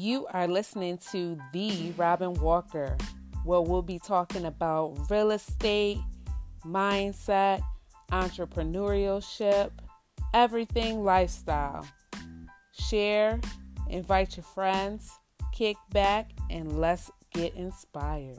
You are listening to The Robin Walker, where we'll be talking about real estate, mindset, entrepreneurship, everything lifestyle. Share, invite your friends, kick back, and let's get inspired.